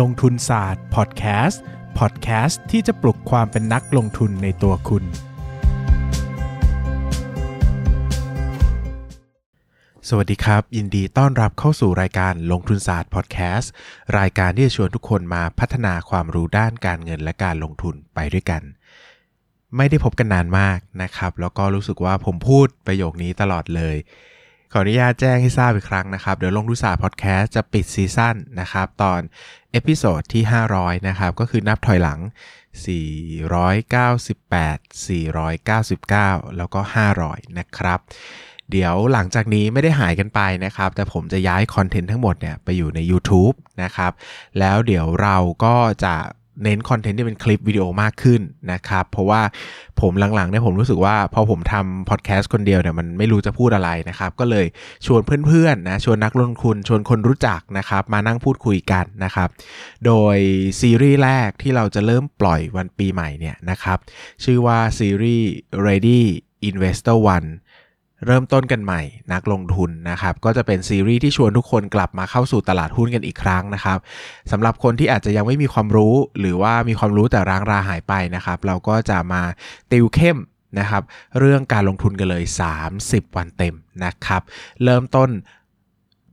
ลงทุนศาสตร์พอดแคสต์พอดแคสต์ที่จะปลุกความเป็นนักลงทุนในตัวคุณ สวัสดีครับ ยินดีต้อนรับเข้าสู่รายการลงทุนศาสตร์พอดแคสต์รายการที่จะชวนทุกคนมาพัฒนาความรู้ด้านการเงินและการลงทุนไปด้วยกัน ไม่ได้พบกันนานมากนะครับ แล้วก็รู้สึกว่าผมพูดประโยคนี้ตลอดเลย ขออนุญาตแจ้งให้ทราบอีกครั้งนะครับ เดี๋ยวลงทุนศาสตร์พอดแคสต์จะปิดซีซั่นนะครับ ตอนepisode ที่ 500 นะครับ ก็คือนับถอยหลัง 498 499 แล้วก็ 500 นะครับ เดี๋ยวหลังจากนี้ไม่ได้หายกันไปนะครับ แต่ผมจะย้ายคอนเทนต์ทั้งหมดเนี่ยไปอยู่ใน YouTube นะครับ แล้วเดี๋ยวเราก็จะ เน้นคอนเทนต์ที่เป็นคลิปวิดีโอมากขึ้นนะครับ เพราะว่าผมหลังๆเนี่ยผมรู้สึกว่าพอผมทำพอดแคสต์คนเดียวเนี่ยมันไม่รู้จะพูดอะไรนะครับ ก็เลยชวนเพื่อนๆนะชวนนักลงทุนชวนคนรู้จักนะครับ มานั่งพูดคุยกันนะครับ โดยซีรีส์แรกที่เราจะเริ่มปล่อยวันปีใหม่เนี่ยนะครับ ชื่อว่าซีรีส์ Ready Investor One เริ่มต้นกันใหม่นักลงทุนนะครับก็จะเป็นซีรีส์ที่ชวนทุกคนกลับมาเข้าสู่ตลาดหุ้นกันอีกครั้งนะครับสำหรับคนที่อาจจะยังไม่มีความรู้ หรือว่ามีความรู้แต่ร้างราหายไปนะครับ เราก็จะมาติวเข้มนะครับ เรื่องการลงทุนกันเลย 30 วันเต็มนะครับ เริ่มต้น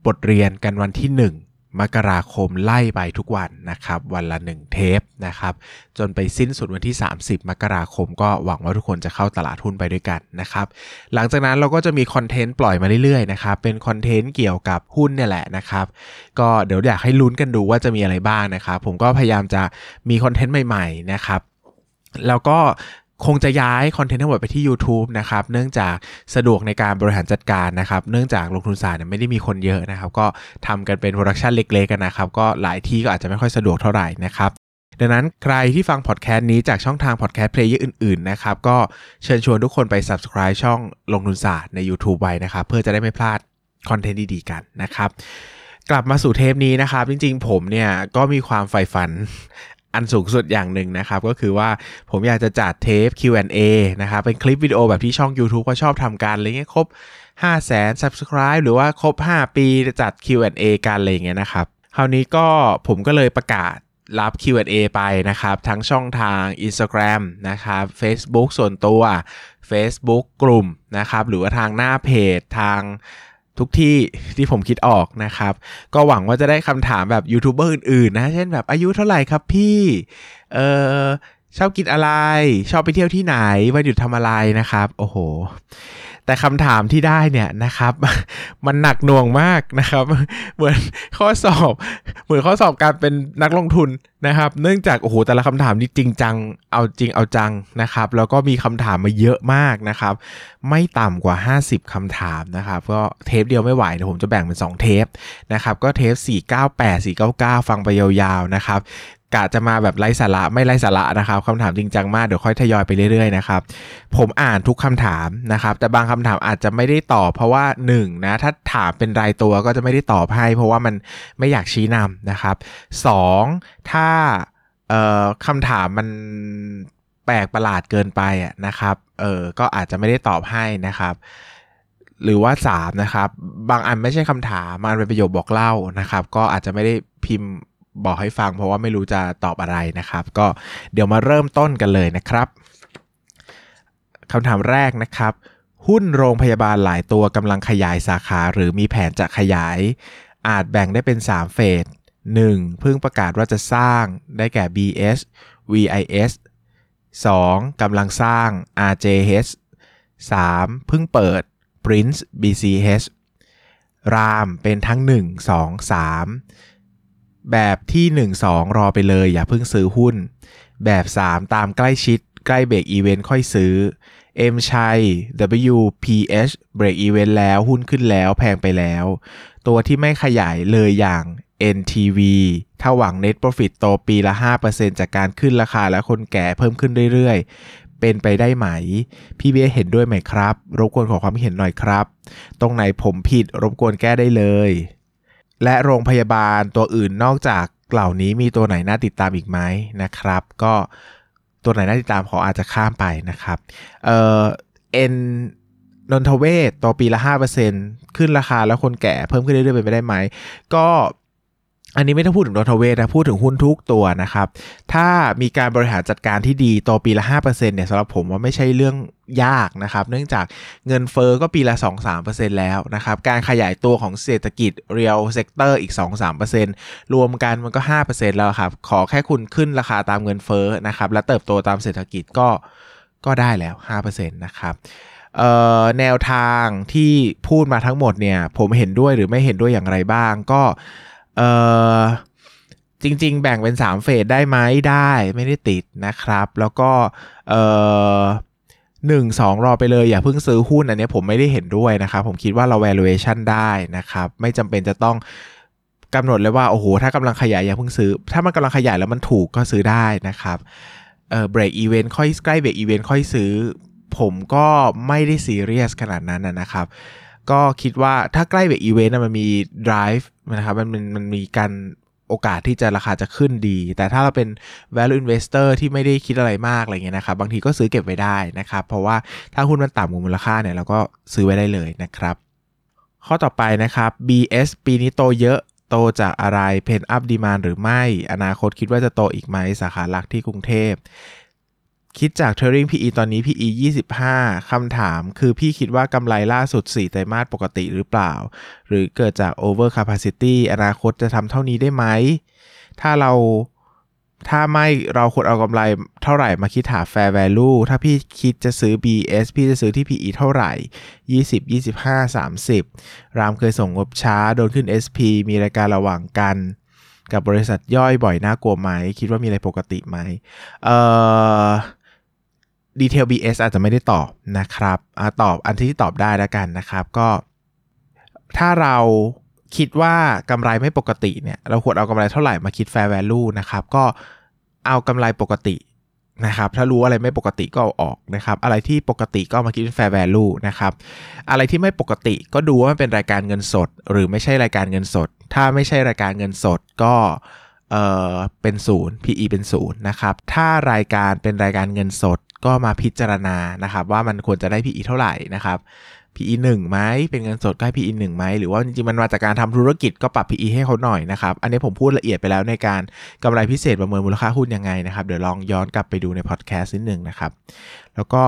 บทเรียนกันวันที่ 1 มกราคมไล่ไปทุกวันนะครับ วันละ 1 เทปนะครับ จนไปสิ้นสุดวันที่ 30 มกราคม ก็หวังว่าทุกคนจะเข้าตลาดหุ้นไปด้วยกันนะครับ หลังจากนั้นเราก็จะมีคอนเทนต์ปล่อยมาเรื่อยๆนะครับ เป็นคอนเทนต์เกี่ยวกับหุ้นเนี่ยแหละนะครับ ก็เดี๋ยวอยากให้ลุ้นกันดูว่าจะมีอะไรบ้างนะครับ ผมก็พยายามจะมีคอนเทนต์ใหม่ๆนะครับแล้วก็ คงจะย้ายคอนเทนต์ทั้งหมดไปที่ YouTube นะครับเนื่องจากสะดวกในการบริหารจัดการนะครับเนื่องจากลงทุนศาสตร์เนี่ยไม่ได้มีคนเยอะนะครับก็ทำกันเป็น production เล็กๆกันนะครับก็หลายที่ก็อาจจะไม่ค่อยสะดวกเท่าไหร่นะครับดังนั้นใครที่ฟังพอดแคสต์นี้จากช่องทาง podcast player อื่นๆนะครับก็เชิญชวนทุกคนไป subscribe ช่องลงทุนศาสตร์ใน YouTube ไว้นะครับเพื่อจะได้ไม่พลาดคอนเทนต์ดีๆกันนะครับกลับมาสู่เทปนี้นะครับ จริงๆ ผมเนี่ยก็มีความใฝ่ฝัน อันสูงสุดอย่างหนึ่งนะครับ ก็คือว่าผมอยากจะจัดเทป Q&A นะครับ เป็นคลิปวิดีโอแบบที่ช่อง YouTube ก็ชอบทำกันอะไรเงี้ยครบ5 0 0 0 0 0 subscribe หรือว่าครบ 5 ปีจะจัด Q&A กันอะไรเงี้ยนะครับ คราวนี้ก็ผมก็เลยประกาศรับ Q&A ไปนะครับ ทั้งช่องทาง Instagram นะครับ Facebook ส่วนตัว Facebook กลุ่มนะครับ หรือว่าทางหน้าเพจทาง ทุกที่ที่ผมคิดออกนะครับ ก็หวังว่าจะได้คำถามแบบยูทูบเบอร์อื่นๆนะ เช่นแบบอายุเท่าไหร่ครับพี่เออชอบกินอะไร ชอบไปเที่ยวที่ไหนวันหยุดทำอะไรนะครับ โอ้โห แต่คำถามที่ได้เนี่ยนะครับ มันหนักหน่วงมากนะครับ เหมือนข้อสอบเหมือนข้อสอบการเป็นนักลงทุนนะครับ เนื่องจากโอ้โหแต่ละคำถามนี่จริงจังเอาจริงเอาจังนะครับ แล้วก็มีคำถามมาเยอะมากนะครับ ไม่ต่ำกว่า 50คำถามนะครับ ก็เทปเดียวไม่ไหวเดี๋ยวผมจะแบ่งเป็น 2 เทปนะครับ ก็เทป 498 499 ฟังไปยาวๆนะครับ กะจะมาแบบไร้สาระไม่ไร้สาระนะครับคำถามจริงจังมากเดี๋ยวค่อยทยอยไปเรื่อยๆนะครับผมอ่านทุกคำถามนะครับแต่บางคำถามอาจจะไม่ได้ตอบเพราะว่า1นนะถ้าถามเป็นรายตัวก็จะไม่ได้ตอบให้ เพราะว่ามันไม่อยากชี้นำนะครับ 2. ถ้าเอ่อคำถามมันแปลกประหลาดเกินไปอะนะครับ เออก็อาจจะไม่ได้ตอบให้นะครับ หรือว่า 3 นะครับ บางอันไม่ใช่คำถามมันเป็นประโยคบอกเล่านะครับ ก็อาจจะไม่ได้พิมพ์ บอกให้ฟังเพราะว่าไม่รู้จะตอบอะไรนะครับ ก็เดี๋ยวมาเริ่มต้นกันเลยนะครับคำถามแรกนะครับ หุ้นโรงพยาบาลหลายตัวกำลังขยายสาขาหรือมีแผนจะขยาย อาจแบ่งได้เป็น 3 เฟส 1. เพิ่งประกาศว่าจะสร้างได้แก่ BS VIS 2. กำลังสร้าง RJH 3. เพิ่งเปิด Prince BCH รามเป็นทั้ง 1 2 3 แบบที่ 1 2 รอไปเลยอย่าเพิ่งซื้อหุ้น แบบ 3 ตามใกล้ชิด ใกล้เบรกอีเวนต์ค่อยซื้อ M ชัย WPH เบรกอีเวนต์แล้วหุ้นขึ้นแล้วแพงไปแล้ว ตัวที่ไม่ขยายเลยอย่าง NTV ถ้าหวัง Net Profit โตปีละ 5%จากการขึ้นราคาและคนแก่เพิ่มขึ้นเรื่อยๆ เป็นไปได้ไหม พี่เบียเห็นด้วยไหมครับ รบกวนขอความเห็นหน่อยครับ ตรงไหนผมผิดรบกวนแก้ได้เลย และโรงพยาบาลตัวอื่นนอกจากเหล่านี้มีตัวไหนน่าติดตามอีกไหมนะครับ ก็ตัวไหนน่าติดตามขออาจจะข้ามไปนะครับ เอ่อ N นนทเวชโตปีละ 5%ขึ้นราคาแล้วคนแก่เพิ่มขึ้นเรื่อยๆเป็นไปได้ไหม ก็ อันนี้ไม่ต้องพูดถึงนนทเวชนะพูดถึงหุ้นทุกตัวนะครับ ถ้ามีการบริหารจัดการที่ดีโตปีละ 5%เนี่ยสำหรับผมว่าไม่ใช่เรื่องยากนะครับ เนื่องจากเงินเฟ้อก็ปีละ 2-3%แล้วนะครับ การขยายตัวของเศรษฐกิจ real sector อีก 2-3%รวมกันมันก็ 5%แล้วครับ ขอแค่คุณขึ้นราคาตามเงินเฟอ้อนะครับ และเติบโตตามเศรษฐกิจก็ก็ได้แล้ว 5%นะครับแนวทางที่พูดมาทั้งหมดเนี่ยผมเห็นด้วยหรือไม่เห็นด้วยอย่างไรบ้างก็ เออจริง ๆ แบ่งเป็น 3 เฟสได้ไหมได้ไม่ได้ติดนะครับ แล้วก็เออหนึ่งสองรอไปเลยอย่าเพิ่งซื้อหุ้นอันนี้ผมไม่ได้เห็นด้วยนะครับ ผมคิดว่าเรา valuation ได้นะครับ ไม่จำเป็นจะต้องกำหนดเลยว่า โอ้โห ถ้ากำลังขยายอย่าเพิ่งซื้อ ถ้ามันกำลังขยายแล้วมันถูกก็ซื้อได้นะครับเออ break event ค่อยใกล้ break event ค่อยซื้อ ผมก็ไม่ได้ซีเรียสขนาดนั้นนะครับ ก็คิดว่าถ้าใกล้แบบอีเวนต์มันมี drive นะครับมันมันมันมีการโอกาสที่จะราคาจะขึ้นดี แต่ถ้าเราเป็น value investor ที่ไม่ได้คิดอะไรมากอะไรเงี้ยนะครับ บางทีก็ซื้อเก็บไว้ได้นะครับ เพราะว่าถ้าหุ้นมันต่ำกว่ามูลค่าเนี่ยเราก็ซื้อไว้ได้เลยนะครับ ข้อต่อไปนะครับ BS ปีนี้โตเยอะโตจากอะไรเพนอัพดีมานหรือไม่ อนาคตคิดว่าจะโตอีกไหมสาขาหลักที่กรุงเทพ คิดจาก Turing PE ตอนนี้ PE 25คำถามคือพี่คิดว่ากำไรล่าสุด 4 ไตรมาสปกติหรือเปล่า หรือเกิดจาก over capacity อนาคตจะทำเท่านี้ได้ไหม ถ้าเราถ้าไม่เราควรเอากำไรเท่าไหร่มาคิดหา fair value ถ้าพี่คิดจะซื้อ BS พี่จะซื้อที่ PE เท่าไหร่ 20 25 30 รามเคยส่งงบช้า โดนขึ้น SP มีรายการระหว่างกัน กับบริษัทย่อยบ่อยน่ากลัวไหม คิดว่ามีอะไรปกติไหม เอ่อ ดีเทล BS อาจจะไม่ได้ตอบนะครับอตอบอันที่ตอบได้แล้วกันนะครับก็ ถ้าเราคิดว่ากำไรไม่ปกติเนี่ย เราควรเอากำไรเท่าไหร่มาคิด fair value นะครับ ก็เอากำไรปกตินะครับ ถ้ารู้อะไรไม่ปกติก็เอาออกนะครับ อะไรที่ปกติก็มาคิดเป็น fair value นะครับ อะไรที่ไม่ปกติก็ดูว่ามันเป็นรายการเงินสด หรือไม่ใช่รายการเงินสด ถ้าไม่ใช่รายการเงินสดก็เออเป็นศูนย์ PE เป็นศูนย์นะครับ ถ้ารายการเป็นรายการเงินสด ก็มาพิจารณานะครับว่ามันควรจะได้ PE เท่าไหร่นะครับ PE 1ไหมเป็นเงินสดก็ให้ PE 1ไหมหรือว่าจริงๆมันมาจากการทำธุรกิจก็ปรับ PE ให้เขาหน่อยนะครับอันนี้ผมพูดละเอียดไปแล้วในการกำไรพิเศษประเมินมูลค่าหุ้นยังไงนะครับเดี๋ยวลองย้อนกลับไปดูในพอดแคสต์นิดหนึ่งนะครับแล้วก็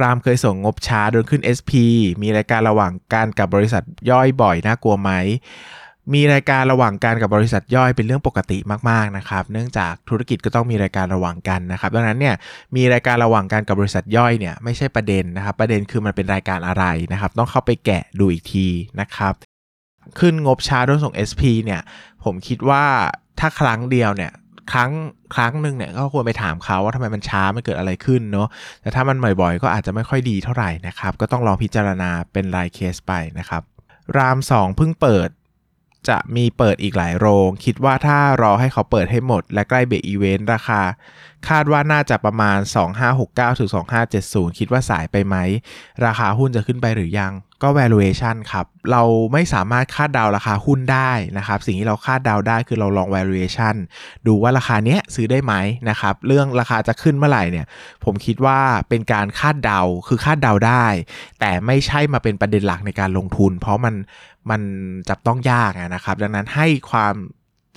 รามเคยส่งงบช้าโดนขึ้น SP มีรายการระหว่างการกับบริษัทย่อยบ่อยน่ากลัวไหม มีรายการระหว่างกันกับบริษัทย่อยเป็นเรื่องปกติมากๆนะครับ เนื่องจากธุรกิจก็ต้องมีรายการระหว่างกันนะครับดังนั้นเนี่ยมีรายการระหว่างกันกับบริษัทย่อยเนี่ยไม่ใช่ประเด็นนะครับ ประเด็นคือมันเป็นรายการอะไรนะครับ ต้องเข้าไปแกะดูอีกทีนะครับ ขึ้นงบช้าโดนส่ง SP เนี่ยผมคิดว่าถ้าครั้งเดียวเนี่ยครั้งครั้งหนึ่งเนี่ยก็ควรไปถามเขาว่าทำไมมันช้ามันเกิดอะไรขึ้นเนาะแต่ถ้ามันบ่อยๆ ก็อาจจะไม่ค่อยดีเท่าไหร่นะครับ ก็ต้องลองพิจารณาเป็นรายเคสไปนะครับราม 2 เพิ่งเปิด จะมีเปิดอีกหลายโรง คิดว่าถ้ารอให้เขาเปิดให้หมด และใกล้เบรกอีเวนต์ราคา คาดว่าน่าจะประมาณ 2569ถึง2570 คิดว่าสายไปไหม ราคาหุ้นจะขึ้นไปหรือยัง ก็ valuation ครับ เราไม่สามารถคาดเดาราคาหุ้นได้นะครับ สิ่งที่เราคาดเดาได้คือเราลอง valuation ดูว่าราคาเนี้ยซื้อได้ไหมนะครับ เรื่องราคาจะขึ้นเมื่อไหร่เนี่ย ผมคิดว่าเป็นการคาดเดา คือคาดเดาได้ แต่ไม่ใช่มาเป็นประเด็นหลักในการลงทุน เพราะมัน มันจับต้องยากนะครับ ดังนั้นให้ความ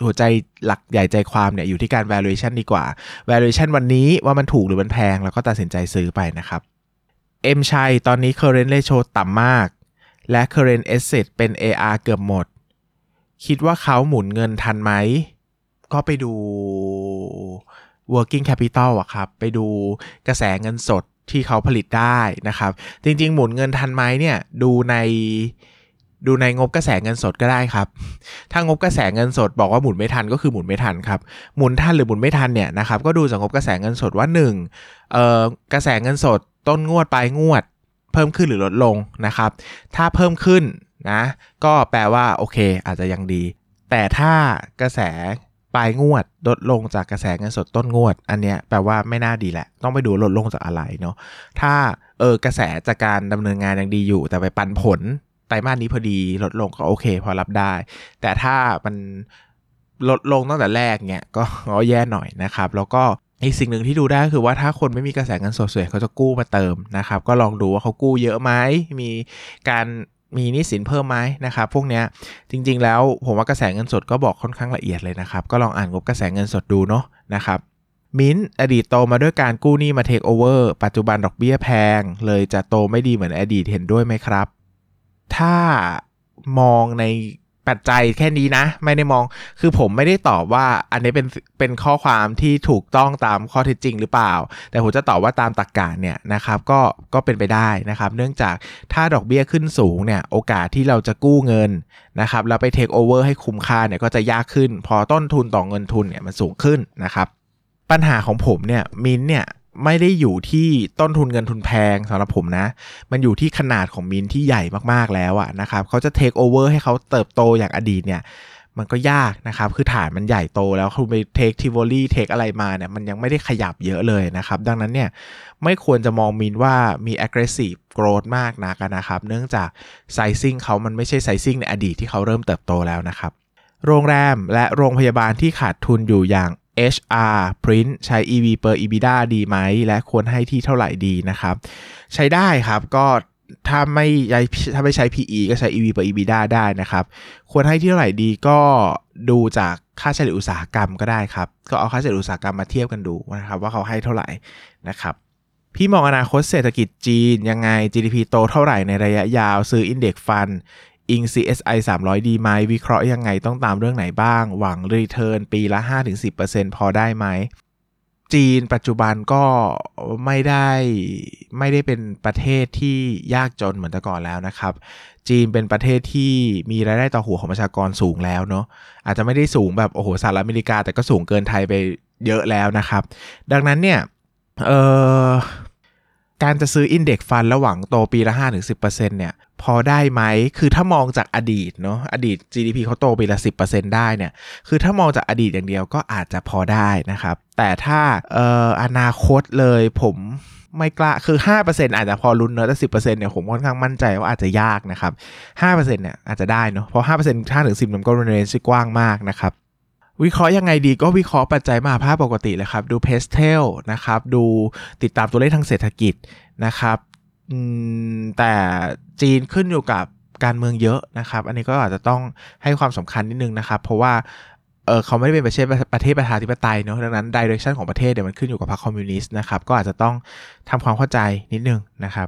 หัวใจหลักใหญ่ใจความเนี่ยอยู่ที่การ valuation ดีกว่า valuation วันนี้ว่ามันถูกหรือมันแพง แล้วก็ตัดสินใจซื้อไปนะครับเอ็มชัยตอนนี้ current ratio ต่ำมาก และ current asset เป็น AR เกือบหมด คิดว่าเขาหมุนเงินทันไหม ก็ไปดู working capital อะครับ ไปดูกระแสเงินสดที่เขาผลิตได้นะครับ จริง ๆ หมุนเงินทันไหมเนี่ย ดูใน ดูในงบกระแสเงินสดก็ได้ครับ ถ้างบกระแสเงินสดบอกว่าหมุนไม่ทันก็คือหมุนไม่ทันครับ หมุนทันหรือหมุนไม่ทันเนี่ยนะครับ ก็ดูจากงบกระแสเงินสดว่า1เอ่อกระแสเงินสดต้นงวดปลายงวด เพิ่มขึ้นหรือลดลงนะครับ ถ้าเพิ่มขึ้นนะก็แปลว่าโอเค อาจจะยังดี แต่ถ้ากระแสปลายงวดลดลงจากกระแสเงินสดต้นงวด อันเนี้ยแปลว่าไม่น่าดีแหละ ต้องไปดูลดลงจากอะไรเนาะถ้าเออกระแสจากการดำเนินงานยังดีอยู่ แต่ไปปันผล ตรมาสนี้พอดีลดลงก็โอเค พอรับได้ แต่ถ้ามันลดลงตั้งแต่แรกเนี่ยก็แย่หน่อยนะครับ แล้วก็อีกสิ่งหนึ่งที่ดูได้คือว่าถ้าคนไม่มีกระแสเงินสดสวยเขาจะกู้มาเติมนะครับ ก็ลองดูว่าเขากู้เยอะไหมมีการมีนี้สินเพิ่มไหมนะครับ พวกเนี้ยจริงๆแล้วผมว่ากระแสเงินสดก็บอกค่อนข้างละเอียดเลยนะครับ ก็ลองอ่านงบกระแสเงินสดดูเนาะนะครับมินอดีตโตมาด้วยการกู้หนี้มาเทคโอเวอร์ปัจจุบันดอกเบี้ยแพง เลยจะโตไม่ดีเหมือนอดีตเห็นด้วยไหมครับ ถ้ามองในปัจจัยแค่นี้นะ ไม่ได้มองคือผมไม่ได้ตอบว่าอันนี้เป็นเป็นข้อความที่ถูกต้องตามข้อเท็จจริงหรือเปล่า แต่ผมจะตอบว่าตามตรกกะเนี่ยนะครับก็ก็เป็นไปได้นะครับ เนื่องจากถ้าดอกเบี้ยขึ้นสูงเนี่ยโอกาสที่เราจะกู้เงินนะครับแล้วไปเทคโอเวอร์ให้คุ้มค่าเนี่ยก็จะยากขึ้น พอต้นทุนต่อเงินทุนเนี่ยมันสูงขึ้นนะครับ ปัญหาของผมเนี่ยมินเนี่ย ไม่ได้อยู่ที่ต้นทุนเงินทุนแพงสำหรับผมนะ มันอยู่ที่ขนาดของมินที่ใหญ่มากๆแล้วอะนะครับเขาจะเทคโอเวอร์ให้เขาเติบโตอย่างอดีตเนี่ย มันก็ยากนะครับ คือฐานมันใหญ่โตแล้วคุณไป take Tivoli take อะไรมาเนี่ย มันยังไม่ได้ขยับเยอะเลยนะครับ ดังนั้นเนี่ย ไม่ควรจะมองมินว่ามี aggressive growth มากนักนะครับ เนื่องจาก sizing เขามันไม่ใช่ sizing ในอดีตที่เขาเริ่มเติบโตแล้วนะครับ โรงแรมและโรงพยาบาลที่ขาดทุนอยู่อย่าง HR Print ใช้ EV per EBITDA ดีไหม และควรให้ที่เท่าไหร่ดีนะครับ ใช้ได้ครับก็ถ้าไม่ถ้าไม่ใช้ PE ก็ใช้ EV per EBITDA ได้นะครับ ควรให้ที่เท่าไหร่ดีก็ดูจากค่าเฉลี่ยอุตสาหกรรมก็ได้ครับ ก็เอาค่าเฉลี่ยอุตสาหกรรมมาเทียบกันดูนะครับ ว่าเขาให้เท่าไหร่นะครับพี่มองอนาคตเศรษฐกิจจีนยังไง GDP โตเท่าไหร่ในระยะยาวซื้ออินเด็กซ์ฟัน อิง CSI 300 ดีไหมวิเคราะห์ยังไงต้องตามเรื่องไหนบ้าง หวังรีเทิร์นปีละ 5-10%พอได้ไหม จีนปัจจุบันก็ไม่ได้ไม่ได้เป็นประเทศที่ยากจนเหมือนแต่ก่อนแล้วนะครับ จีนเป็นประเทศที่มีรายได้ต่อหัวของประชากรสูงแล้วเนาะอาจจะไม่ได้สูงแบบโอ้โหสหรัฐอเมริกาแต่ก็สูงเกินไทยไปเยอะแล้วนะครับ ดังนั้นเนี่ยเออการจะซื้อ index fund หวังโตปีละ 5-10%เนี่ย พอได้ไหม คือถ้ามองจากอดีตเนาะ อดีต GDP เขาโตปีละ 10%ได้เนี่ย คือถ้ามองจากอดีตอย่างเดียวก็อาจจะพอได้นะครับ แต่ถ้าเอาอนาคตเลยผมไม่กล้า คือ 5%อาจจะพอลุ้นเนอะแต่10%เนี่ยผมค่อนข้างมั่นใจว่าอาจจะยากนะครับ5%เนี่ยอาจจะได้เนาะ เพราะ5% 5ถึง 10มันก็ range กว้างมากนะครับวิเคราะห์ยังไงดีก็วิเคราะห์ปัจจัยมหภาคปกติเลยครับ ดู PESTELนะครับ ดูติดตามตัวเลขทางเศรษฐกิจนะครับ แต่จีนขึ้นอยู่กับการเมืองเยอะนะครับ อันนี้ก็อาจจะต้องให้ความสำคัญนิดนึงนะครับ เพราะว่าเออเขาไม่ได้เป็นประเทศประเทศประชาธิปไตยเนาะดังนั้น direction ของประเทศเดี๋ยวมันขึ้นอยู่กับพรรคคอมมิวนิสต์นะครับ ก็อาจจะต้องทำความเข้าใจนิดนึงนะครับ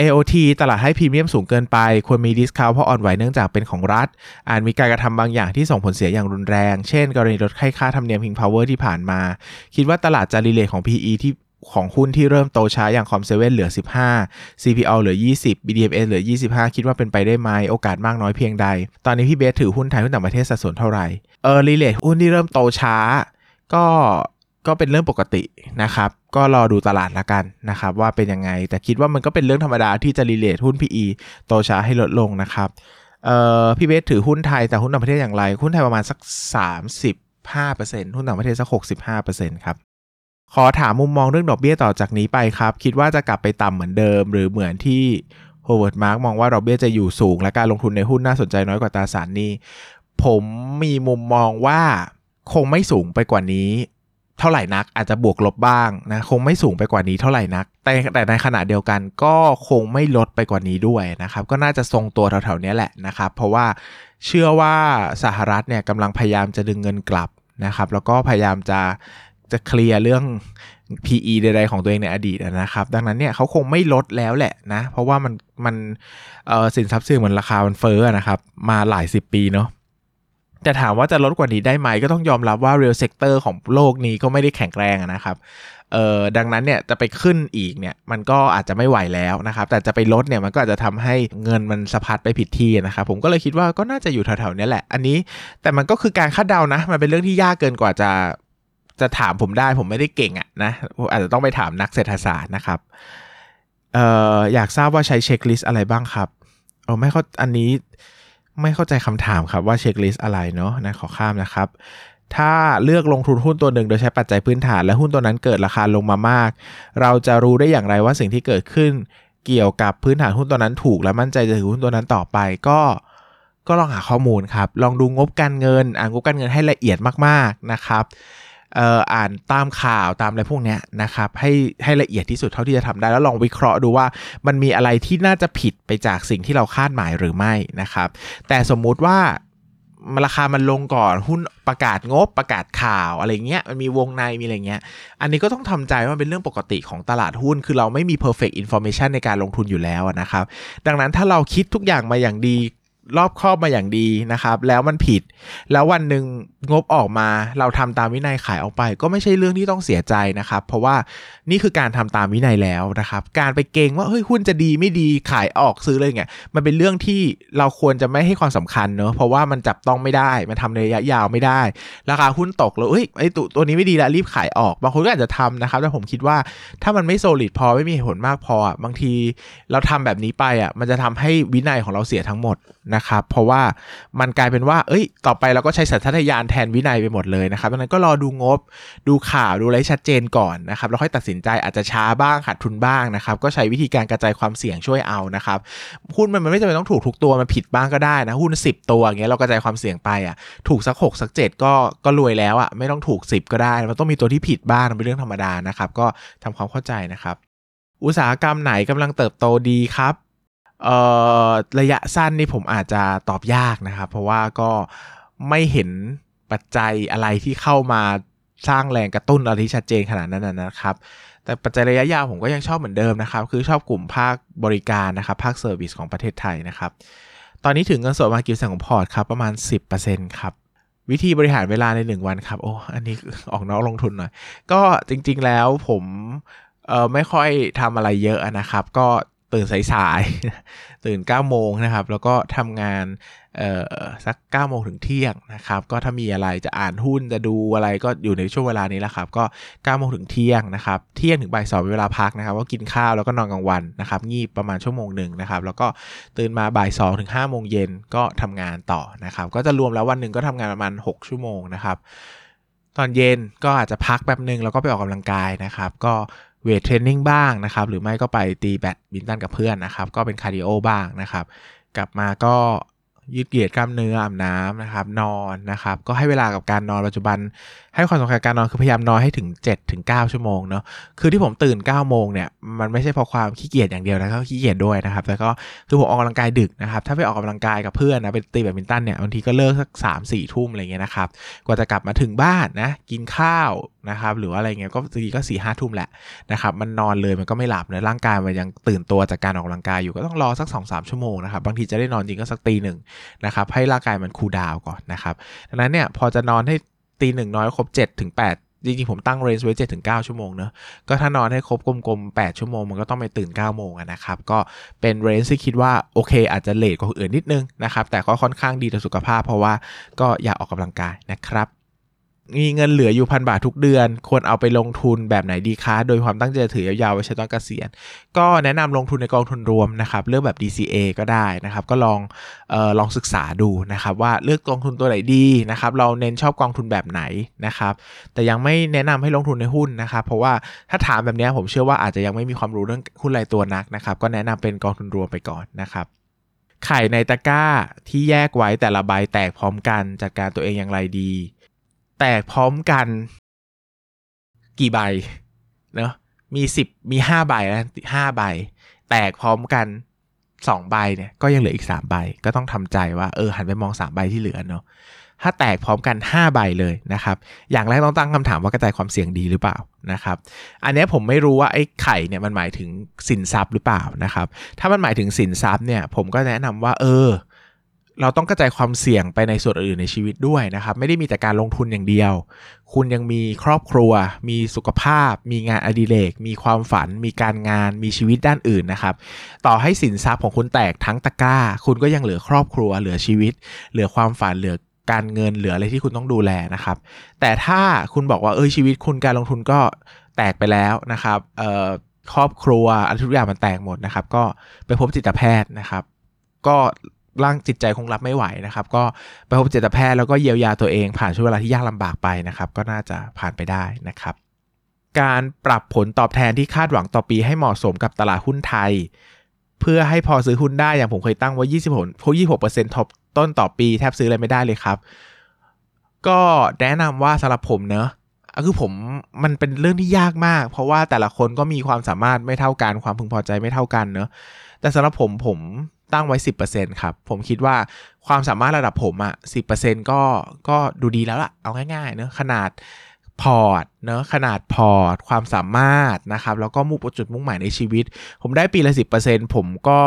AOT ตลาดให้พรีเมียมสูงเกินไป ควรมี discount เพราะอ่อนไหวเนื่องจากเป็นของรัฐ อาจมีการกระทำบางอย่างที่ส่งผลเสียอย่างรุนแรง เช่น กรณีลดค่าค่าธรรมเนียม King Power ที่ผ่านมา คิดว่าตลาดจะ re-rate ของ PE ที่ ของหุ้นที่เริ่มโตช้าอย่าง COM7 เหลือ 15 CPALL เหลือ 20 BDMS เหลือ 25 คิดว่าเป็นไปได้ไหมโอกาสมากน้อยเพียงใด ตอนนี้พี่เบสถือหุ้นไทยหุ้นต่างประเทศสัดส่วนเท่าไหร่เออ re-rate หุ้นที่เริ่มโตช้า ก็ก็เป็นเรื่องปกตินะครับ ก็รอดูตลาดละกันนะครับว่าเป็นยังไง แต่คิดว่ามันก็เป็นเรื่องธรรมดาที่จะ re-rate หุ้น PE โตช้าให้ลดลงนะครับเออพี่เบสถือหุ้นไทยแต่หุ้นต่างประเทศอย่างไร หุ้นไทยประมาณสัก35%หุ้นต่างประเทศสัก 65%ครับ ขอถามมุมมองเรื่องดอกเบี้ยต่อจากนี้ไปครับ คิดว่าจะกลับไปต่ำเหมือนเดิม หรือเหมือนที่ Howard Marks มองว่าดอกเบี้ยจะอยู่สูง และการลงทุนในหุ้นน่าสนใจน้อยกว่าตราสารหนี้ ผมมีมุมมองว่าคงไม่สูงไปกว่านี้ เท่าไหร่นักอาจจะบวกลบบ้างนะคงไม่สูงไปกว่านี้เท่าไหร่นัก แต่แต่ในขณะเดียวกันก็คงไม่ลดไปกว่านี้ด้วยนะครับ ก็น่าจะทรงตัวแถวๆนี้แหละนะครับ เพราะว่าเชื่อว่าสหรัฐเนี่ยกำลังพยายามจะดึงเงินกลับนะครับ แล้วก็พยายามจะ จะเคลียร์เรื่อง PE ใดๆของตัวเองในอดีตนะครับ ดังนั้นเนี่ยเขาคงไม่ลดแล้วแหละนะ เพราะว่ามันมันสินทรัพย์เสี่ยงมันราคามันเฟ้อนะครับ มาหลายสิบปีเนาะแต่ถามว่าจะลดกว่านี้ได้ไหมก็ต้องยอมรับว่า real sector ของโลกนี้ก็ไม่ได้แข็งแรงนะครับเอ่อดังนั้นเนี่ยจะไปขึ้นอีกเนี่ยมันก็อาจจะไม่ไหวแล้วนะครับ แต่จะไปลดเนี่ยมันก็อาจจะทำให้เงินมันสะพัดไปผิดที่นะครับ ผมก็เลยคิดว่าก็น่าจะอยู่แถวๆนี้แหละ อันนี้แต่มันก็คือการคาดเดานะ มันเป็นเรื่องที่ยากเกินกว่าจะ จะถามผมได้ผมไม่ได้เก่งอะนะอาจจะต้องไปถามนักเศรษฐศาสตร์นะครับเอ่ออยากทราบว่าใช้เช็คลิสต์อะไรบ้างครับเออไม่เข้าอันนี้ไม่เข้าใจคำถามครับว่าเช็คลิสต์อะไรเนาะนะขอข้ามนะครับ ถ้าเลือกลงทุนหุ้นตัวหนึ่งโดยใช้ปัจจัยพื้นฐาน และหุ้นตัวนั้นเกิดราคาลงมามาก เราจะรู้ได้อย่างไรว่าสิ่งที่เกิดขึ้นเกี่ยวกับพื้นฐานหุ้นตัวนั้นถูก และมั่นใจจะถือหุ้นตัวนั้นต่อไปก็ก็ลองหาข้อมูลครับ ลองดูงบการเงิน อ่านงบการเงินให้ละเอียดมากๆนะครับ อ่านตามข่าวตามอะไรพวกเนี้ยนะครับให้ให้ละเอียดที่สุดเท่าที่จะทำได้แล้วลองวิเคราะห์ดูว่ามันมีอะไรที่น่าจะผิดไปจากสิ่งที่เราคาดหมายหรือไม่นะครับ แต่สมมุติว่าราคามันลงก่อนหุ้นประกาศงบประกาศข่าวอะไรเงี้ยมันมีวงในมีอะไรเงี้ย อันนี้ก็ต้องทำใจว่าเป็นเรื่องปกติของตลาดหุ้น คือเราไม่มี perfect information ในการลงทุนอยู่แล้วนะครับ ดังนั้นถ้าเราคิดทุกอย่างมาอย่างดี รอบครอบมาอย่างดีนะครับ แล้วมันผิด แล้ววันหนึ่งงบออกมา เราทำตามวินัยขายออกไป ก็ไม่ใช่เรื่องที่ต้องเสียใจนะครับ เพราะว่านี่คือการทำตามวินัยแล้วนะครับ การไปเก่งว่าเฮ้ยหุ้นจะดีไม่ดีขายออกซื้อเลยไงมันเป็นเรื่องที่เราควรจะไม่ให้ความสำคัญเนอะเพราะว่ามันจับต้องไม่ได้ มันทำในระยะยาวไม่ได้ราคาหุ้นตกแล้วเอ้ยไอ้ตัวตัวนี้ไม่ดีแล้วรีบขายออก บางคนก็อาจจะทำนะครับแต่ผมคิดว่าถ้ามันไม่โซลิดพอไม่มีเหตุผลมากพอ บางทีเราทำแบบนี้ไปอะมันจะทำให้วินัยของเราเสียทั้งหมดนะครับ เพราะว่ามันกลายเป็นว่า เอ้ย ต่อไปเราก็ใช้สัญชาตญาณแทนวินัยไปหมดเลยนะครับดังนั้นก็รอดูงบ ดูข่าว ดูอะไรชัดเจนก่อนนะครับ แล้วค่อยตัดสินใจอาจจะช้าบ้างขาดทุนบ้างนะครับ ก็ใช้วิธีการกระจายความเสี่ยงช่วยเอานะครับ หุ้นมันไม่จำเป็นต้องถูกทุกตัว มันผิดบ้างก็ได้นะ หุ้น 10 ตัวอย่างเงี้ย เรากระจายความเสี่ยงไปอะ ถูกสัก6สัก7ก็ก็รวยแล้วอะ ไม่ต้องถูก 10 ก็ได้ มันต้องมีตัวที่ผิดบ้างเป็นเรื่องธรรมดานะครับ ก็ทำความเข้าใจนะครับ อุตสาหกรรมไหนกำลังเติบโตดีครับ ระยะสั้นนี่ผมอาจจะตอบยากนะครับ เพราะว่าก็ไม่เห็นปัจจัยอะไรที่เข้ามาสร้างแรงกระตุ้นอะไรที่ชัดเจนขนาดนั้นนะครับ แต่ปัจจัยระยะยาวผมก็ยังชอบเหมือนเดิมนะครับ คือชอบกลุ่มภาคบริการนะครับ ภาค service ของประเทศไทยนะครับ ตอนนี้ถึงเงินสดมากิวสังของพอร์ตครับประมาณ 10%ครับวิธีบริหารเวลาใน 1 วันครับ โอ้ อันนี้ออกนอกลงทุนหน่อย ก็จริงๆแล้วผมเออไม่ค่อยทำอะไรเยอะนะครับ ก็ ตื่นสายๆ ตื่น9โมงนะครับ แล้วก็ทำงานสัก9โมงถึงเที่ยงนะครับ ก็ถ้ามีอะไรจะอ่านหุ้นจะดูอะไรก็อยู่ในช่วงเวลานี้แหละครับ ก็9โมงถึงเที่ยงนะครับ เที่ยงถึงบ่ายสองเวลาพักนะครับ ก็กินข้าวแล้วก็นอนกลางวันนะครับ งีบประมาณชั่วโมงหนึ่งนะครับ แล้วก็ตื่นมาบ่ายสองถึง5โมงเย็นก็ทำงานต่อนะครับ ก็จะรวมแล้ววันหนึ่งก็ทำงานประมาณ 6 ชั่วโมงนะครับ ตอนเย็นก็อาจจะพักแป๊บหนึ่งแล้วก็ไปออกกำลังกายนะครับ ก็ weight training บ้างนะครับ หรือไม่ก็ไปตีแบดมินตันกับเพื่อนนะครับ ก็เป็น cardio บ้างนะครับ กลับมาก็ยืดเหยียดกล้ามเนื้ออาบน้ำนะครับ นอนนะครับ ก็ให้เวลากับการนอนปัจจุบัน ให้ความสำคัญการนอนคือพยายามนอนให้ถึง7ถึงชั่วโมงเนาะคือที่ผมตื่น9โมงเนี่ยมันไม่ใช่เพราะความขี้เกียจอย่างเดียวนะก็ขี้เกียจด้วยนะครับแต่ก็คือผมออกกำลังกายดึกนะครับ ถ้าไปออกกำลังกายกับเพื่อนนะไปตีแบดมินตันเนี่ยบางทีก็เลิกสัก3 4ทุ่มอะไรเงี้ยนะครับกว่าจะกลับมาถึงบ้านนะกินข้าวนะครับหรือว่าอะไรเงี้ยบางทีก็สี่ห้าทุ่มแหละนะครับมันนอนเลยมันก็ไม่หลับเนะร่างกายมันยังตื่นตัวจากการออกกำลังกายอยู่ก็ต้องรอสัก2อสชั่วโมงนะครับบางทีจะได้นอนจริงก็สักตีหนึ่งนะครับให้ร่างกายมัน cool down ก่อนนะครับดังนั้นเนี่ยพอจะนอนให้ตีหนึ่งนอนครบ7ถึง8จริงๆผมตั้ง range ไว้7ถึง9ชั่วโมงเนอะก็ถ้านอนให้ครบกลมๆ8ชั่วโมงมันก็ต้องไปตื่น9โมงนะครับก็เป็นเรนจ์ที่คิดว่าโอเค อาจจะเลทกว่าคนอื่นนิดนึงนะครับแต่ก็ค่อนข้างดีต่อสุขภาพ เพราะว่าก็อยากออกกำลังกายนะครับ มีเงินเหลืออยู่พันบาททุกเดือน ควรเอาไปลงทุนแบบไหนดีคะ โดยความตั้งใจถือยาวๆไว้ใช้ตอนเกษียณ ก็แนะนำลงทุนในกองทุนรวมนะครับ เลือกแบบ DCA ก็ได้นะครับ ก็ลองเออลองศึกษาดูนะครับ ว่าเลือกกองทุนตัวไหนดีนะครับ เราเน้นชอบกองทุนแบบไหนนะครับ แต่ยังไม่แนะนำให้ลงทุนในหุ้นนะครับ เพราะว่าถ้าถามแบบนี้ผมเชื่อว่าอาจจะยังไม่มีความรู้เรื่องหุ้นรายตัวนักนะครับ ก็แนะนำเป็นกองทุนรวมไปก่อนนะครับไข่ในตะกร้าที่แยกไว้แต่ละใบแตกพร้อมกันจัดการตัวเองอย่างไรดี แตกพร้อมกันกี่ใบเนาะมีสิบมีห้าใบนะห้าใบ แตกพร้อมกันสองใบเนี่ยก็ยังเหลืออีกสามใบ ก็ต้องทำใจว่าเออหันไปมองสามใบที่เหลือเนาะถ้าแตกพร้อมกัน 5 ใบเลยนะครับ อย่างแรกต้องตั้งคำถามว่ากระจายความเสี่ยงดีหรือเปล่านะครับ อันนี้ผมไม่รู้ว่าไอ้ไข่เนี่ยมันหมายถึงสินทรัพย์หรือเปล่านะครับ ถ้ามันหมายถึงสินทรัพย์เนี่ยผมก็แนะนำว่าเออ เราต้องกระจายความเสี่ยงไปในส่วนอื่นในชีวิตด้วยนะครับ ไม่ได้มีแต่การลงทุนอย่างเดียว คุณยังมีครอบครัว มีสุขภาพ มีงานอดิเรก มีความฝัน มีการงาน มีชีวิตด้านอื่นนะครับ ต่อให้สินทรัพย์ของคุณแตกทั้งตะกร้า คุณก็ยังเหลือครอบครัว เหลือชีวิต เหลือความฝัน เหลือการเงิน เหลืออะไรที่คุณต้องดูแลนะครับ แต่ถ้าคุณบอกว่าเออชีวิตคุณการลงทุนก็แตกไปแล้วนะครับ เอ่อครอบครัวอะไรทุกอย่างมันแตกหมดนะครับ ก็ไปพบจิตแพทย์นะครับ ก็ ร่างจิตใจคงรับไม่ไหวนะครับ ก็ไปพบจิตแพทย์แล้วก็เยียวยาตัวเองผ่านช่วงเวลาที่ยากลำบากไปนะครับ ก็น่าจะผ่านไปได้นะครับ การปรับผลตอบแทนที่คาดหวังต่อปีให้เหมาะสมกับตลาดหุ้นไทย เพื่อให้พอซื้อหุ้นได้อย่างผมเคยตั้งไว้26เพราะ26%ท็อปต้นต่อปีแทบซื้ออะไรไม่ได้เลยครับ ก็แนะนำว่าสำหรับผมเนอะคือผมมันเป็นเรื่องที่ยากมาก เพราะว่าแต่ละคนก็มีความสามารถไม่เท่ากันความพึงพอใจไม่เท่ากันเนอะแต่สำหรับผมผม ตั้งไว้ 10%ครับ ผมคิดว่าความสามารถระดับผมอะ่ะ10%ก็ก็ดูดีแล้วล่ะ เอาง่ายๆเนอะขนาดพอร์ตเนอะขนาดพอร์ต ความสามารถนะครับ แล้วก็มุ่งจุดมุ่งหมายในชีวิต ผมได้ปีละ 10%ผมก็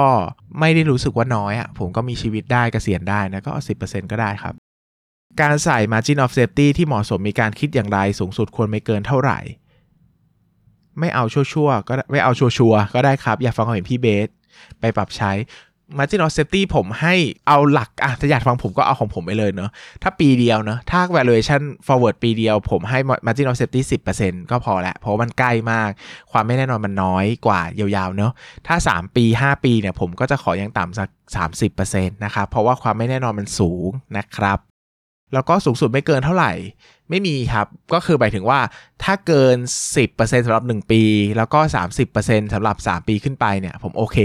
ไม่ได้รู้สึกว่าน้อยอะ่ะผมก็มีชีวิตได้กเกษียณได้นะก็เอา10%ก็ได้ครับการใส่ margin of safety ที่เหมาะสมมีการคิดอย่างไรสูงสุดควรไม่เกินเท่าไหร่ ไม่เอาชั่วๆก็ไม่เอาชัวร์ๆก็ได้ครับ อย่าฟังความเห็นพี่เบส ไปปรับใช้ margin of safety ผมให้เอาหลักอะถ้าอยากฟังผมก็เอาของผมไปเลยเนาะถ้าปีเดียวเนาะถ้า valuation forward ปีเดียว ผมให้ margin of safety 10%ก็พอแล้วเพราะมันใกล้มาก ความไม่แน่นอนมันน้อยกว่ายาวๆเนาะถ้า 3 ปี 5 ปีเนี่ยผมก็จะขอยังต่ำสัก 30%นะครับเพราะว่าความไม่แน่นอนมันสูงนะครับ แล้วก็สูงสุดไม่เกินเท่าไหร่ ไม่มีครับ ก็คือหมายถึงว่าถ้าเกิน 10%สำหรับ 1 ปี แล้วก็ 30%สำหรับ 3 ปีขึ้นไปเนี่ยผมโอเค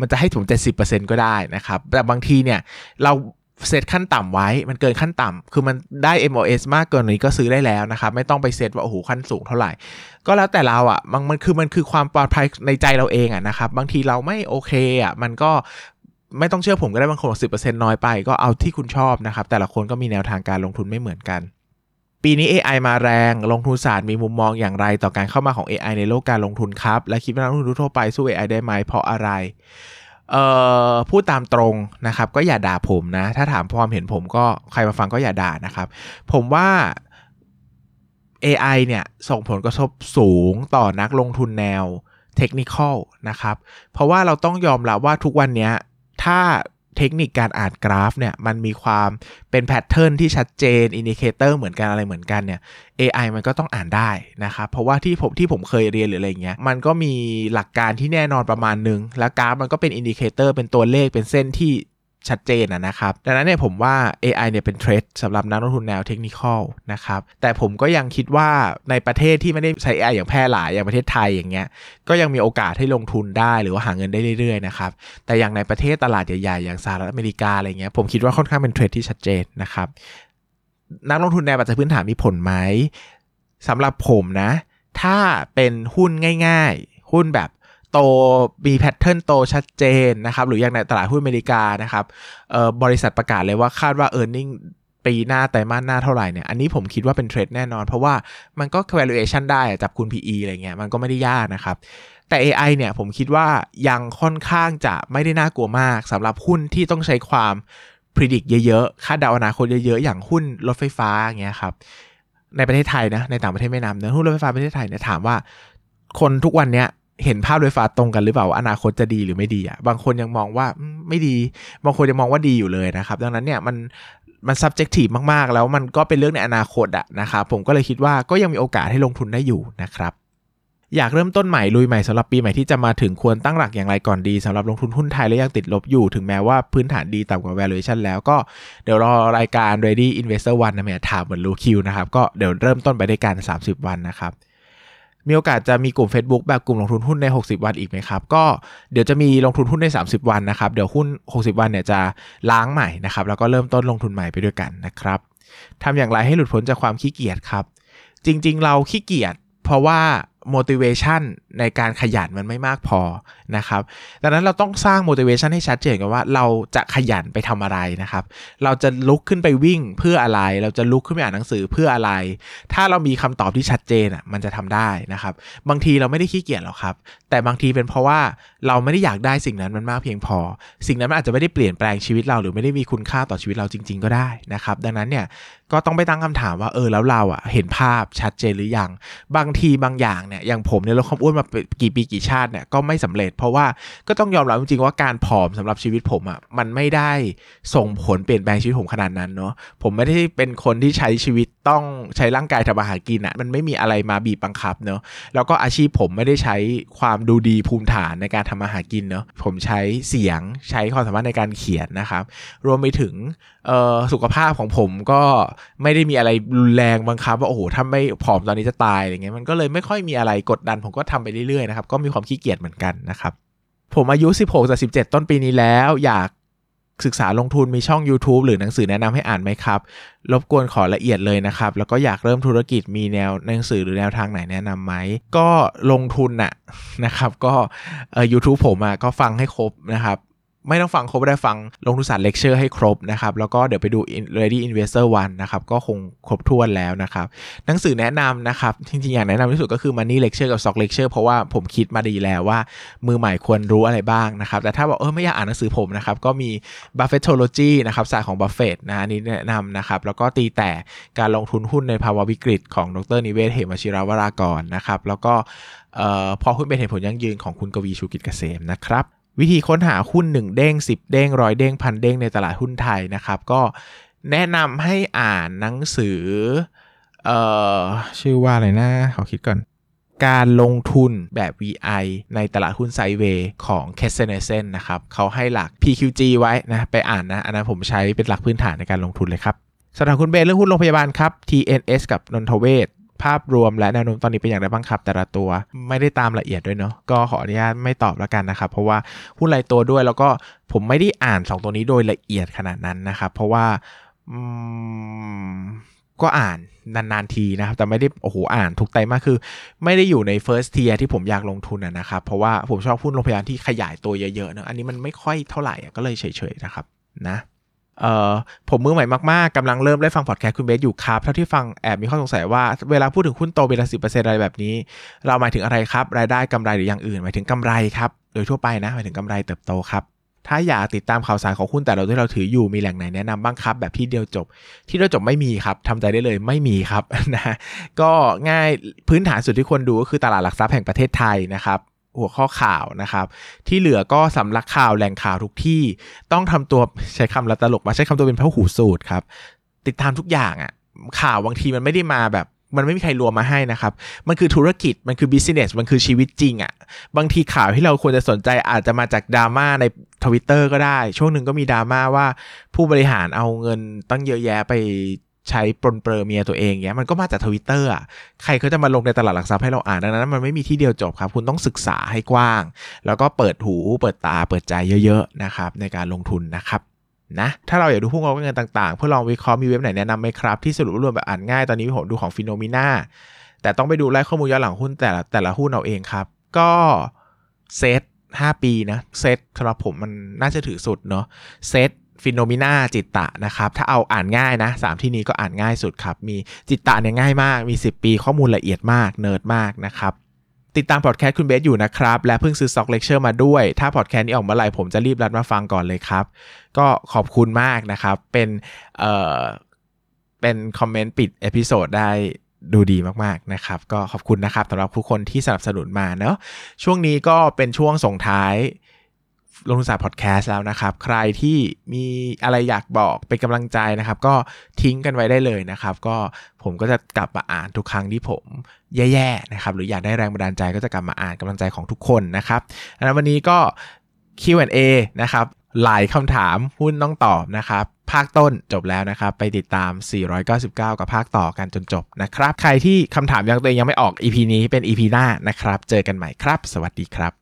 มันจะให้ถึง 70%ก็ได้นะครับ แต่บางทีเนี่ยเราเซตขั้นต่ำไว้ มันเกินขั้นต่ำคือมันได้ MOS มากเกินนี้ก็ซื้อได้แล้วนะครับ ไม่ต้องไปเซตว่า โอ้โห ขั้นสูงเท่าไหร่ ก็แล้วแต่เราอะ่ะ มันมันคือมันคือความปลอดภัยในใจเราเองอะนะครับ บางทีเราไม่โอเคอะ่ะ มันก็ ไม่ต้องเชื่อผมก็ได้บางคนสิบเปอร์เซ็นต์น้อยไป ก็เอาที่คุณชอบนะครับ แต่ละคนก็มีแนวทางการลงทุนไม่เหมือนกัน ปีนี้ AI มาแรง ลงทุนศาสตร์มีมุมมองอย่างไรต่อการเข้ามาของ AI ในโลกการลงทุนครับ และคิดว่านักลงทุนทั่วไปสู้ AI ได้ไหมเพราะอะไรเอ่อพูดตามตรงนะครับ ก็อย่าด่าผมนะ ถ้าถามความเห็นผมก็ใครมาฟังก็อย่าด่านะครับ ผมว่า AI เนี่ยส่งผลกระทบสูงต่อนักลงทุนแนว technical นะครับ เพราะว่าเราต้องยอมรับว่าทุกวันนี้ ถ้าเทคนิคการอ่านกราฟเนี่ยมันมีความเป็น pattern ที่ชัดเจน indicator เหมือนกันอะไรเหมือนกันเนี่ย AI มันก็ต้องอ่านได้นะครับ เพราะว่าที่ผมที่ผมเคยเรียนหรืออะไรเงี้ยมันก็มีหลักการที่แน่นอนประมาณนึง แล้วกราฟมันก็เป็น indicator เป็นตัวเลขเป็นเส้นที่ ชัดเจนนะครับ ดังนั้นเนี่ยผมว่า AI เนี่ยเป็น threat สำหรับนักลงทุนแนว technical นะครับ แต่ผมก็ยังคิดว่าในประเทศที่ไม่ได้ใช้ AI อย่างแพร่หลายอย่างประเทศไทยอย่างเงี้ย ก็ยังมีโอกาสให้ลงทุนได้หรือว่าหาเงินได้เรื่อยๆนะครับ แต่อย่างในประเทศตลาดใหญ่ๆอย่างสหรัฐอเมริกาอะไรเงี้ย ผมคิดว่าค่อนข้างเป็น threat ที่ชัดเจนนะครับ นักลงทุนแนวปัจจัยพื้นฐานมีผลไหมสำหรับผมนะ ถ้าเป็นหุ้นง่าย ๆ หุ้นแบบ โตมีแพทเทิร์นโตชัดเจนนะครับ หรืออย่างในตลาดหุ้นอเมริกานะครับบริษัทประกาศเลยว่าคาดว่า e a r n i n g ปีหน้าไตรมาสหน้าเท่าไหร่เนี่ย อันนี้ผมคิดว่าเป็นเทรดแน่นอน เพราะว่ามันก็ valuation ได้จับคุณ PE อะไรเงี้ย มันก็ไม่ได้ยากนะครับ แต่ AI เนี่ยผมคิดว่ายังค่อนข้างจะไม่ได้น่ากลัวมากสำหรับหุ้นที่ต้องใช้ความพิจิตรเยอะๆ คาดเดาอนาคตเยอะๆ อย่างหุ้นรถไฟฟ้าอย่างเงี้ยครับ ในประเทศไทยนะ ในต่างประเทศไม่นำเนื้อหุ้นรถไฟฟ้าประเทศไทยเนี่ยถามว่า คนทุกวันเนี้ย เห็นภาพรถไฟฟ้าตรงกันหรือเปล่าว่าอนาคตจะดีหรือไม่ดีอะบางคนยังมองว่าไม่ดี บางคนยังมองว่าดีอยู่เลยนะครับ ดังนั้นเนี่ยมันมัน subjective มาก ๆ แล้วมันก็เป็นเรื่องในอนาคตอะนะครับผมก็เลยคิดว่าก็ยังมีโอกาสให้ลงทุนได้อยู่นะครับอยากเริ่มต้นใหม่ลุยใหม่สำหรับปีใหม่ที่จะมาถึงควรตั้งหลักอย่างไรก่อนดีสำหรับลงทุนหุ้นไทยและยังติดลบอยู่ถึงแม้ว่าพื้นฐานดีต่ำกว่า valuation แล้วก็เดี๋ยวรอรายการ ready investor one นะแม่ถามเหมือนรู้คิวนะครับก็เดี๋ยวเริ่มต้นไปด้วยกัน 30 วันนะครับ มีโอกาสจะมีกลุ่ม Facebook แบบกลุ่มลงทุนหุ้นใน 60 วันอีกไหมครับ ก็เดี๋ยวจะมีลงทุนหุ้นใน 30 วันนะครับ เดี๋ยวหุ้น 60 วันเนี่ยจะล้างใหม่นะครับ แล้วก็เริ่มต้นลงทุนใหม่ไปด้วยกันนะครับทำอย่างไรให้หลุดพ้นจากความขี้เกียจครับ จริง ๆ เราขี้เกียจเพราะว่า motivation ในการขยันมันไม่มากพอนะครับดังนั้นเราต้องสร้าง motivation ให้ชัดเจนกันว่าเราจะขยันไปทำอะไรนะครับ เราจะลุกขึ้นไปวิ่งเพื่ออะไร เราจะลุกขึ้นไปอ่านหนังสือเพื่ออะไร ถ้าเรามีคำตอบที่ชัดเจนอะมันจะทำได้นะครับ บางทีเราไม่ได้ขี้เกียจหรอกครับ แต่บางทีเป็นเพราะว่าเราไม่ได้อยากได้สิ่งนั้นมันมากเพียงพอ สิ่งนั้นมันอาจจะไม่ได้เปลี่ยนแปลงชีวิตเราหรือไม่ได้มีคุณค่าต่อชีวิตเราจริง ๆ ก็ได้นะครับ ดังนั้นเนี่ยก็ต้องไปตั้งคำถามว่าเออแล้วเราอะเห็นภาพชัดเจนหรือยัง บางทีบางอย่างเนี่ยอย่างผมเนี่ยลดความอ้วนมากี่ปีกี่ชาติเนี่ยก็ไม่สำเร็จ เพราะว่าก็ต้องยอมรับจริงๆว่าการผอมสำหรับชีวิตผมอะ่ะมันไม่ได้ส่งผลเปลี่ยนแปลงชีวิตผมขนาดนั้นเนาะผมไม่ได้เป็นคนที่ใช้ชีวิตต้องใช้ร่างกายทำอาหารกินอะ่ะมันไม่มีอะไรมาบีบบังคับเนาะแล้วก็อาชีพผมไม่ได้ใช้ความดูดีภูมิฐานในการทำอาหารกินเนาะผมใช้เสียงใช้ความสามารถในการเขียนนะครับ รวมไปถึงสุขภาพของผมก็ไม่ได้มีอะไรรุนแรงบังคับว่าโอ้โหถ้าไม่ผอมตอนนี้จะตายอะไรเงี้ยมันก็เลยไม่ค่อยมีอะไรกดดัน ผมก็ทำไปเรื่อยๆนะครับก็มีความขี้เกียจเหมือนกันนะครับผมอายุ 16จาก17 ต้นปีนี้แล้ว อยาก ศึกษาลงทุนมีช่อง YouTube หรือหนังสือแนะนำให้อ่านไหมครับ รบกวนขอละเอียดเลยนะครับ แล้วก็อยากเริ่มธุรกิจมีแนวหนังสือหรือแนวทางไหนแนะนำไหม ก็ลงทุนน่ะนะครับ ก็เอ่อยูทูบผมอะก็ฟังให้ครบนะครับ ไม่ต้องฟังครบได้ฟังลงทุนศาสตร์เลคเชอร์ให้ครบนะครับแล้วก็เดี๋ยวไปดู Ready Investor One นะครับก็คงครบถ้วนแล้วนะครับหนังสือแนะนำนะครับจริงๆ อย่างแนะนำที่สุดก็คือ Money Lecture กับ Stock Lecture เพราะว่าผมคิดมาดีแล้วว่า มือใหม่ควรรู้อะไรบ้างนะครับแต่ถ้าบอกเออไม่อยากอ่านหนังสือผมนะครับก็มี Buffettology นะครับศาสตร์ของ Buffett นะอันนี้แนะนำนะครับแล้วก็ตีแตกการลงทุนหุ้นในภาวะวิกฤตของดรนิเวศน์เหมวชิรวรากรนะครับแล้วก็ออพอหุ้นเป็นเหตุผลยั่งยืนของคุณกวีชูกิจเกษมนะครับ วิธีค้นหาหุ้น 1 เด้ง 10 เด้งร้อยเด้งพันเด้งในตลาดหุ้นไทยนะครับ ก็แนะนำให้อ่านหนังสือเอ่อชื่อว่าอะไรนะขอคิดก่อน การลงทุนแบบ VI ในตลาดหุ้นไซเวย์ของ k e s s e n e s e n นะครับเขาให้หลัก PQG ไว้นะ ไปอ่านนะ อันนั้นผมใช้เป็นหลักพื้นฐานในการลงทุนเลยครับสำหรับคุณเบนเรื่องหุ้นโรงพยาบาลครับ TNS กับนนทเวศ ภาพรวมและแนวโน้มตอนนี้เป็นอย่างไรบ้างครับ แต่ละตัวไม่ได้ตามละเอียดด้วยเนาะก็ขออนุญาตไม่ตอบแล้วกันนะครับ เพราะว่าหุ้นรายตัวด้วยแล้วก็ผมไม่ได้อ่าน 2 ตัวนี้โดยละเอียดขนาดนั้นนะครับ เพราะว่าก็อ่านนานๆทีนะครับ แต่ไม่ได้โอ้โหอ่านทุกไตรมาสคือ ไม่ได้อยู่ใน first tier ที่ผมอยากลงทุนนะครับ เพราะว่าผมชอบหุ้นโรงพยาบาลที่ขยายตัวเยอะๆเนอะอันนี้มันไม่ค่อยเท่าไหร่ก็เลยเฉยๆนะครับนะ เอ่อผมมือใหม่มากๆกำลังเริ่มได้ฟังพอดแคสต์คุณเบสอยู่ครับ เท่าที่ฟังแอบมีข้อสงสัยว่าเวลาพูดถึงหุ้นโตเป็นละสิอะไรแบบนี้ เราหมายถึงอะไรครับ รายได้กำไรหรืออย่างอื่น หมายถึงกำไรครับ โดยทั่วไปนะ หมายถึงกำไรเติบโตครับถ้าอยากติดตามข่าวสารของหุ้นแต่เราที่เราถืออยู่มีแหล่งไหนแนะนำบ้างครับ แบบที่เดียวจบ ที่เดียวจบไม่มีครับทำใจได้เลยไม่มีครับนะก็ง่ายพื้นฐานสุดที่ควรดูก็คือตลาดหลักทรัพย์แห่งประเทศไทยนะครับ หัวข้อข่าวนะครับ ที่เหลือก็สำลักข่าวแหล่งข่าวทุกที่ต้องทำตัวใช้คำละตลกมาใช้คำตัวเป็นพระหูสูตรครับ ติดตามทุกอย่างอะ่ะข่าวบางทีมันไม่ได้มาแบบมันไม่มีใครรวมมาให้นะครับ มันคือธุรกิจ มันคือ business มันคือชีวิตจริงอะ่ะ บางทีข่าวที่เราควรจะสนใจอาจจะมาจากดราม่าในทวิตเตอร์ก็ได้ ช่วงหนึ่งก็มีดราม่าว่าผู้บริหารเอาเงินตั้งเยอะแยะไป ใช้ปลนเปลือเมียตัวเองเงี้ยมันก็มาจากทวิตเตอร์อะใครเขาจะมาลงในตลาดหลักทรัพย์ให้เราอ่านดังนั้น มันไม่มีที่เดียวจบครับ คุณต้องศึกษาให้กว้าง แล้วก็เปิดหูเปิดตาเปิดใจเยอะๆนะครับในการลงทุนนะครับนะถ้าเราอยากดูหุ้นงบเงินต่างๆ เพื่อลองวิเคราะห์มีเว็บไหนแนะนำไหมครับ ที่สรุปรวมแบบอ่านง่ายตอนนี้ผมดูของ Finnomena แต่ต้องไปดูไล่ข้อมูลย้อนหลังหุ้นแต่ละแต่ละหุ้นเอาเองครับ ก็เซต5ปีนะเซตสำหรับผมมันน่าจะถือสุดเนาะ SET Finnomena Jitta นะครับ ถ้าเอาอ่านง่ายนะสามที่นี้ก็อ่านง่ายสุดครับ มี Jitta เนี่ยง่ายมาก มี 10 ปีข้อมูลละเอียดมาก เนิร์ดมากนะครับติดตามพอดแคสต์คุณเบสอยู่นะครับ และเพิ่งซื้อ Stock Lecture มาด้วย ถ้าพอดแคสต์นี้ออกเมื่อไหร่ผมจะรีบรัดมาฟังก่อนเลยครับ ก็ขอบคุณมากนะครับ เป็นเอ่อเป็นคอมเมนต์ปิด episode ได้ดูดีมากๆนะครับ ก็ขอบคุณนะครับสำหรับทุกคนที่สนับสนุนมาเนาะช่วงนี้ก็เป็นช่วงส่งท้าย ลงทุนศาสตร์พอดแคสต์แล้วนะครับ ใครที่มีอะไรอยากบอกเป็นกำลังใจนะครับ ก็ทิ้งกันไว้ได้เลยนะครับ ก็ผมก็จะกลับมาอ่านทุกครั้งที่ผมแย่ๆนะครับ หรืออยากได้แรงบันดาลใจก็จะกลับมาอ่านกำลังใจของทุกคนนะครับดังนั้นวันนี้ก็ Q&A นะครับหลายคำถามหุ้นต้องตอบนะครับภาคต้นจบแล้วนะครับ ไปติดตาม 499 กับภาคต่อกันจนจบนะครับ ใครที่คำถามยังตัวเองยังไม่ออก EP นี้เป็น EP หน้านะครับ เจอกันใหม่ครับ สวัสดีครับ